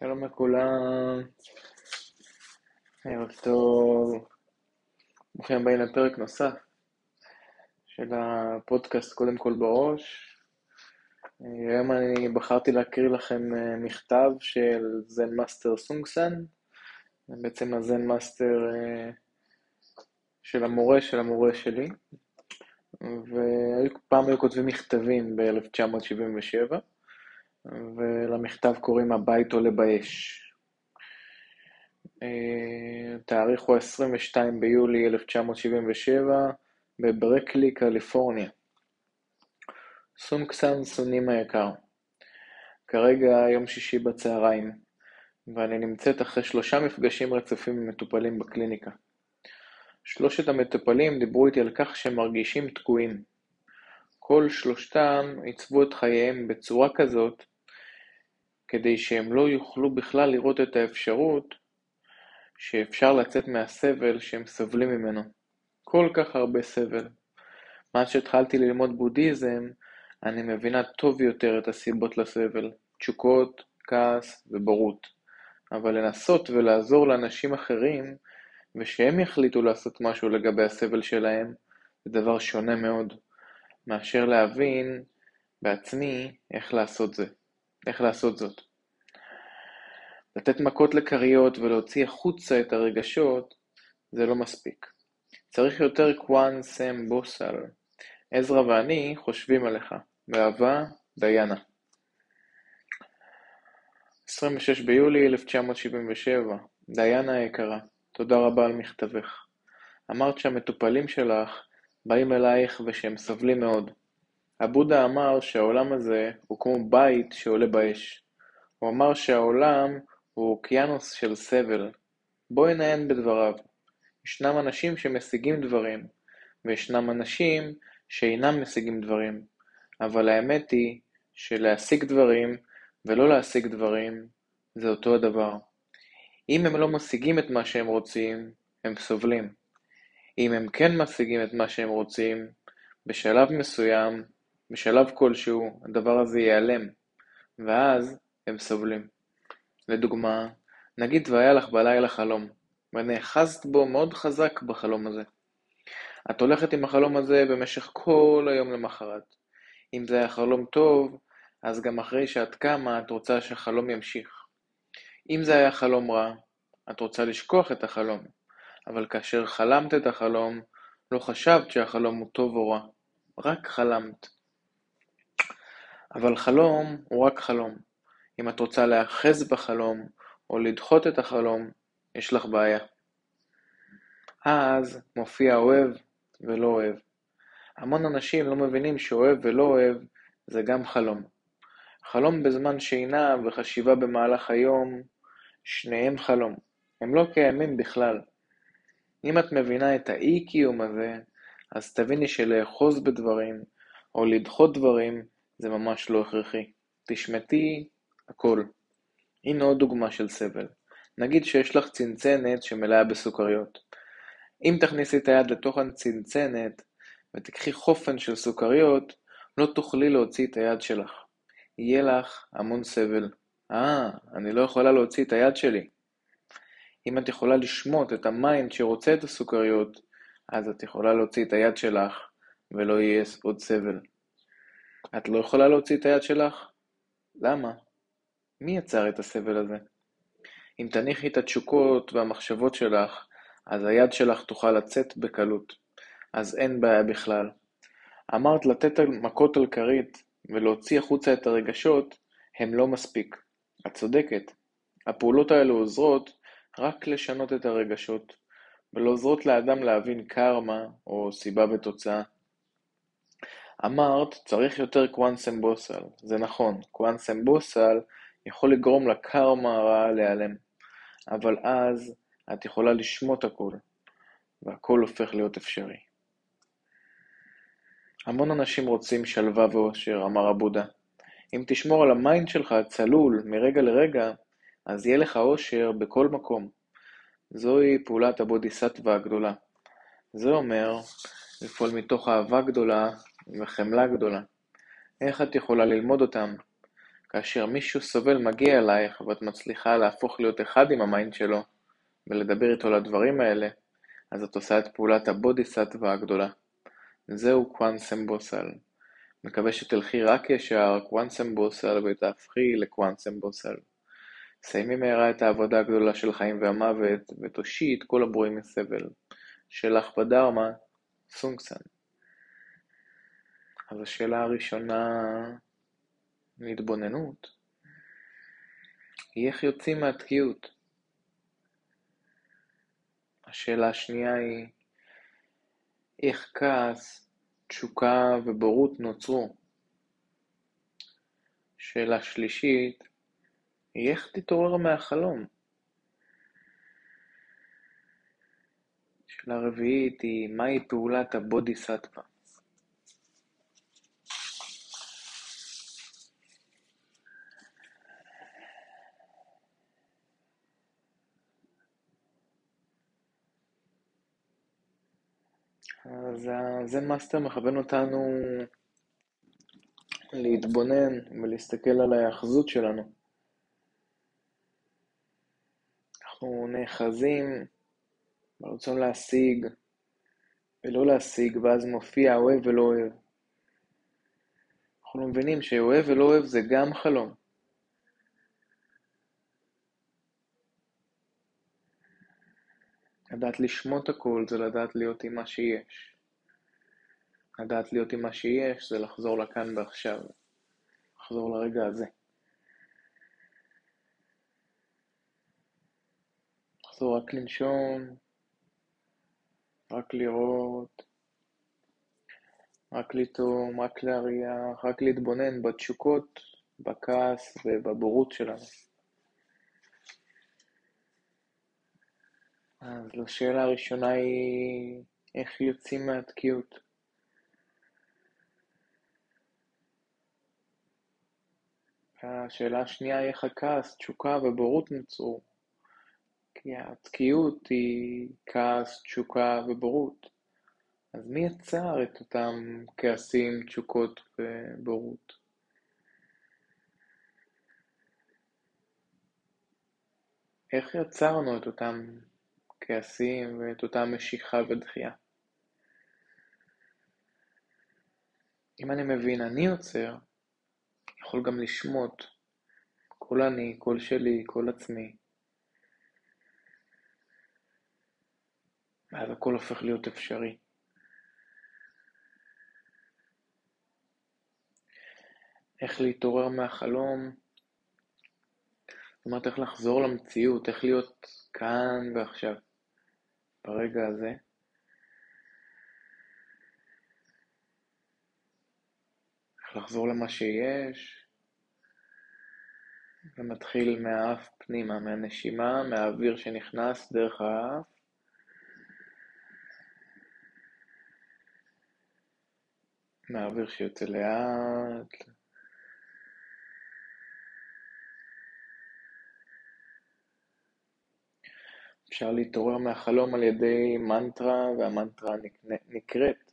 שלום לכולם, ערב טוב, ברוכים הבאים לפרק נוסף של הפודקאסט קודם כל בראש. היום אני בחרתי להקריא לכם אה, מכתב של זן master סונג סאן, בעצם הזן master אה, של המורה של המורה שלי, ופעם היו כותבים מכתבים ב-1977. ולמכתב קוראים הבית עולה באש. התאריך הוא 22 ביולי 1977 בברקלי, קליפורניה. סונקסן סונים היקר, כרגע יום שישי בצהריים, ואני נמצאת אחרי שלושה מפגשים רצופים עם מטופלים בקליניקה. שלושת המטופלים דיברו איתי על כך שהם מרגישים תקועים. כל שלושתם עיצבו את חייהם בצורה כזאת כדי שהם לא יוכלו בכלל לראות את האפשרות שאפשר לצאת מהסבל שהם סובלים ממנו. כל כך הרבה סבל. מאז שהתחלתי ללמוד בודהיזם, אני מבינה טוב יותר את הסיבות לסבל, תשוקות, כעס ובורות. אבל לנסות ולעזור לאנשים אחרים, ושהם יחליטו לעשות משהו לגבי הסבל שלהם, זה דבר שונה מאוד, מאשר להבין בעצמי איך לעשות זה. איך לעשות זאת. לתת מכות לכריות ולהוציא החוצה את הרגשות זה לא מספיק. צריך יותר קוואן סם בוסל. עזרא ואני חושבים עליך. באהבה, דיינה. 26 ביולי 1977 דיינה היקרה, תודה רבה על מכתבך. אמרת שהמטופלים שלך באים אלייך ושהם סובלים מאוד. הבודה אמר שהעולם הזה הוא כמו בית שעולה באש. הוא אמר שהעולם הוא אוקיינוס של סבל. בואי נעיין בדבריו. ישנם אנשים שמשיגים דברים, וישנם אנשים שאינם משיגים דברים. אבל האמת היא שלהשיג דברים ולא להשיג דברים זה אותו הדבר. אם הם לא משיגים את מה שהם רוצים, הם סובלים. אם הם כן משיגים את מה שהם רוצים, בשלב מסוים בשלב כלשהו הדבר הזה ייעלם, ואז הם סובלים. לדוגמה, נגיד והיה לך בלילה חלום, ונאחזת בו מאוד חזק בחלום הזה. את הולכת עם החלום הזה במשך כל היום למחרת. אם זה היה חלום טוב, אז גם אחרי שאת קמה את רוצה שהחלום ימשיך. אם זה היה חלום רע, את רוצה לשכוח את החלום, אבל כאשר חלמת את החלום, לא חשבת שהחלום הוא טוב או רע, רק חלמת. אבל חלום הוא רק חלום. אם את רוצה להיאחז בחלום, או לדחות את החלום, יש לך בעיה. אז מופיע אוהב ולא אוהב. המון אנשים לא מבינים שאוהב ולא אוהב זה גם חלום. חלום בזמן שינה וחשיבה במהלך היום, שניהם חלום. הם לא קיימים בכלל. אם את מבינה את האי-קיום הזה, אז תביני שלאחוז בדברים, או לדחות דברים, זה ממש לא הכרחי. תשמטי הכל. הנה עוד דוגמה של סבל. נגיד שיש לך צנצנת שמלאה בסוכריות. אם תכניסי את היד לתוך הצנצנת ותקחי חופן של סוכריות, לא תוכלי להוציא את היד שלך. יהיה לך המון סבל. אה, אני לא יכולה להוציא את היד שלי. אם את יכולה לשמוט את ה mind שרוצה את הסוכריות, אז את יכולה להוציא את היד שלך ולא יהיה עוד סבל. את לא יכולה להוציא את היד שלך? למה? מי יצר את הסבל הזה? אם תניחי את התשוקות והמחשבות שלך, אז היד שלך תוכל לצאת בקלות. אז אין בעיה בכלל. אמרת לתת מכות על כרית ולהוציא החוצה את הרגשות, הם לא מספיק. את צודקת. הפעולות האלו עוזרות רק לשנות את הרגשות, ולא עוזרות לאדם להבין קרמה או סיבה ותוצאה. אמרת צריך יותר קוואנסמבוסל, זה נכון, קוואנסמבוסל יכול לגרום לקרמה הרעה להיעלם, אבל אז את יכולה לשמוט הכל, והכל הופך להיות אפשרי. המון אנשים רוצים שלווה ואושר, אמר הבודה. אם תשמור על ה mind שלך צלול מרגע לרגע, אז יהיה לך אושר בכל מקום. זוהי פעולת הבודיסטווה הגדולה. זה אומר לפעול מתוך אהבה גדולה וחמלה גדולה. איך את יכולה ללמוד אותם? כאשר מישהו סובל מגיע אלייך ואת מצליחה להפוך להיות אחד עם ה mind שלו ולדבר איתו על הדברים האלה, אז את עושה את פעולת הבודיסטווה הגדולה. זהו קוואנסם בוסל. מקווה שתלכי רק ישר קוואנסם בוסל ותהפכי לקוואנסם בוסל. סיימי מהרה את העבודה הגדולה של חיים והמוות ותושיעי את כל הברואים מסבל. שלך בדרמה, סונגסן. אז השאלה הראשונה להתבוננות היא איך יוצאים מהתקיעות. השאלה השנייה היא איך כעס, תשוקה ובורות נוצרו. שאלה שלישית היא איך תתעורר מהחלום. שאלה רביעית היא מהי פעולת הבודיסטווה. זה מאסטר מכוון אותנו להתבונן ולהסתכל על ההאחזות שלנו. אנחנו נאחזים ברצון להשיג ולא להשיג, ואז מופיע אוהב ולא אוהב. אנחנו מבינים שאוהב ולא אוהב זה גם חלום. לדעת לשמוט הכל זה לדעת להיות עם מה שיש. לדעת להיות עם מה שיש זה לחזור לכאן ועכשיו. לחזור לרגע הזה. לחזור רק לנשום, רק לראות, רק לטעום, רק להריח, רק להתבונן בתשוקות, בכעס ובבורות שלנו. אז השאלה הראשונה היא איך יוצאים מהתקיעות. השאלה השנייה היא איך הכעס, תשוקה ובורות נוצרו. כי התקיעות היא כעס, תשוקה ובורות. אז מי יצר את אותם כעסים, תשוקות ובורות? איך יצרנו את אותם כעסים ואת אותה משיכה ודחייה. אם אני מבין אני יוצר, יכול גם לשמוט כל אני, כל שלי, כל עצמי. ואז הכל הופך להיות אפשרי. איך להתעורר מהחלום, זאת אומרת איך לחזור למציאות, איך להיות כאן ועכשיו. ברגע הזה. לחזור למה שיש, ומתחיל מהאף פנימה, מהנשימה, מהאוויר שנכנס דרך האף. מהאוויר שיוצא לאט, אפשר להתעורר מהחלום על ידי מנטרה, והמנטרה נקראת,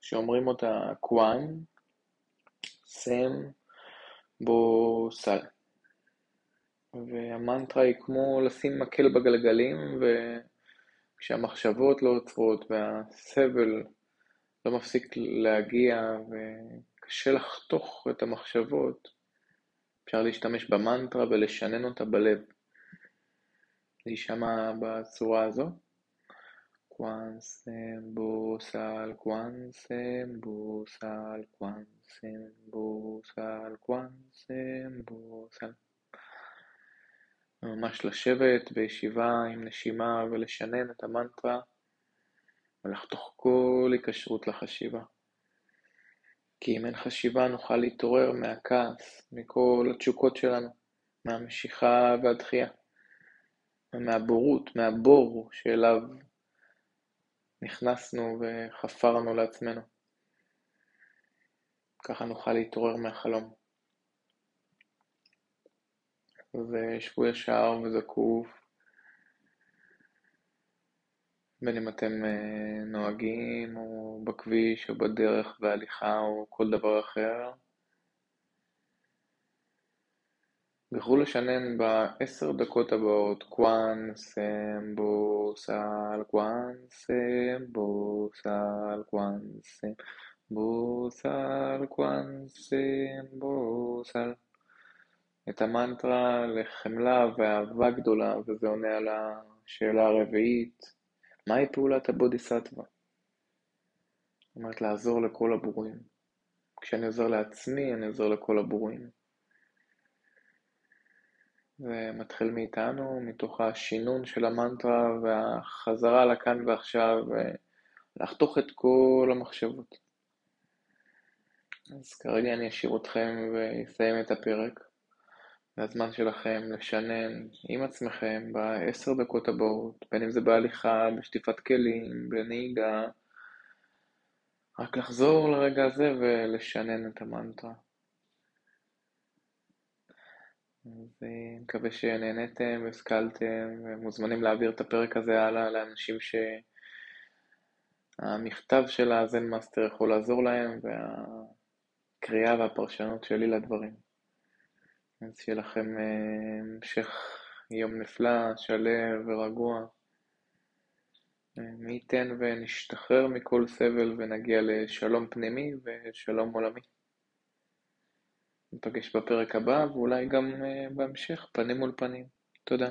שאומרים אותה קוואן, סם, בו סל. והמנטרה היא כמו לשים מקל בגלגלים, וכשהמחשבות לא עוצרות והסבל לא מפסיק להגיע וקשה לחתוך את המחשבות, אפשר להשתמש במנטרה ולשנן אותה בלב. להישמע בצורה הזו. קוואנסם בוסל, קוואנסם בוסל, קוואנסם בוסל, קוואנסם בוסל. ממש לשבת בישיבה עם נשימה ולשנן את המנטרה ולחתוך כל היקשרות לחשיבה. כי אם אין חשיבה נוכל להתעורר מהכעס, מכל התשוקות שלנו, מהמשיכה והדחייה. מהבורות, מהבור שאליו נכנסנו וחפרנו לעצמנו. ככה נוכל להתעורר מהחלום. ושבו ישר וזקוף, בין אם אתם אה, נוהגים או בכביש או בדרך בהליכה או כל דבר אחר. בחרו לשנן בעשר דקות הבאות קוואן סם בו סל קוואן סם בו סל קוואן סם בו סל קוואן סם. בו סל את המנטרה לחמלה ואהבה גדולה וזה עונה על השאלה הרביעית. מהי פעולת הבודיסטווה? זאת אומרת לעזור לכל הברואים כשאני עוזר לעצמי אני עוזר לכל הבורים זה מתחיל מאיתנו, מתוך השינון של המנטרה והחזרה לכאן ועכשיו, ולחתוך את כל המחשבות. אז כרגע אני אשאיר אתכם ואסיים את הפרק. זה הזמן שלכם לשנן עם עצמכם בעשר דקות הבאות, בין אם זה בהליכה, בשטיפת כלים, בנהיגה, רק לחזור לרגע הזה ולשנן את המנטרה. אז אה, מקווה שנהניתם, השכלתם, ומוזמנים להעביר את הפרק הזה הלאה לאנשים שהמכתב של ה Zen master יכול לעזור להם, והקריאה והפרשנות שלי לדברים. אז שיהיה לכם אה, המשך יום נפלא, שלו ורגוע. אה, מי ייתן ונשתחרר מכל סבל ונגיע לשלום פנימי ושלום עולמי. ניפגש בפרק הבא, ואולי גם אה, בהמשך, פנים מול פנים. תודה.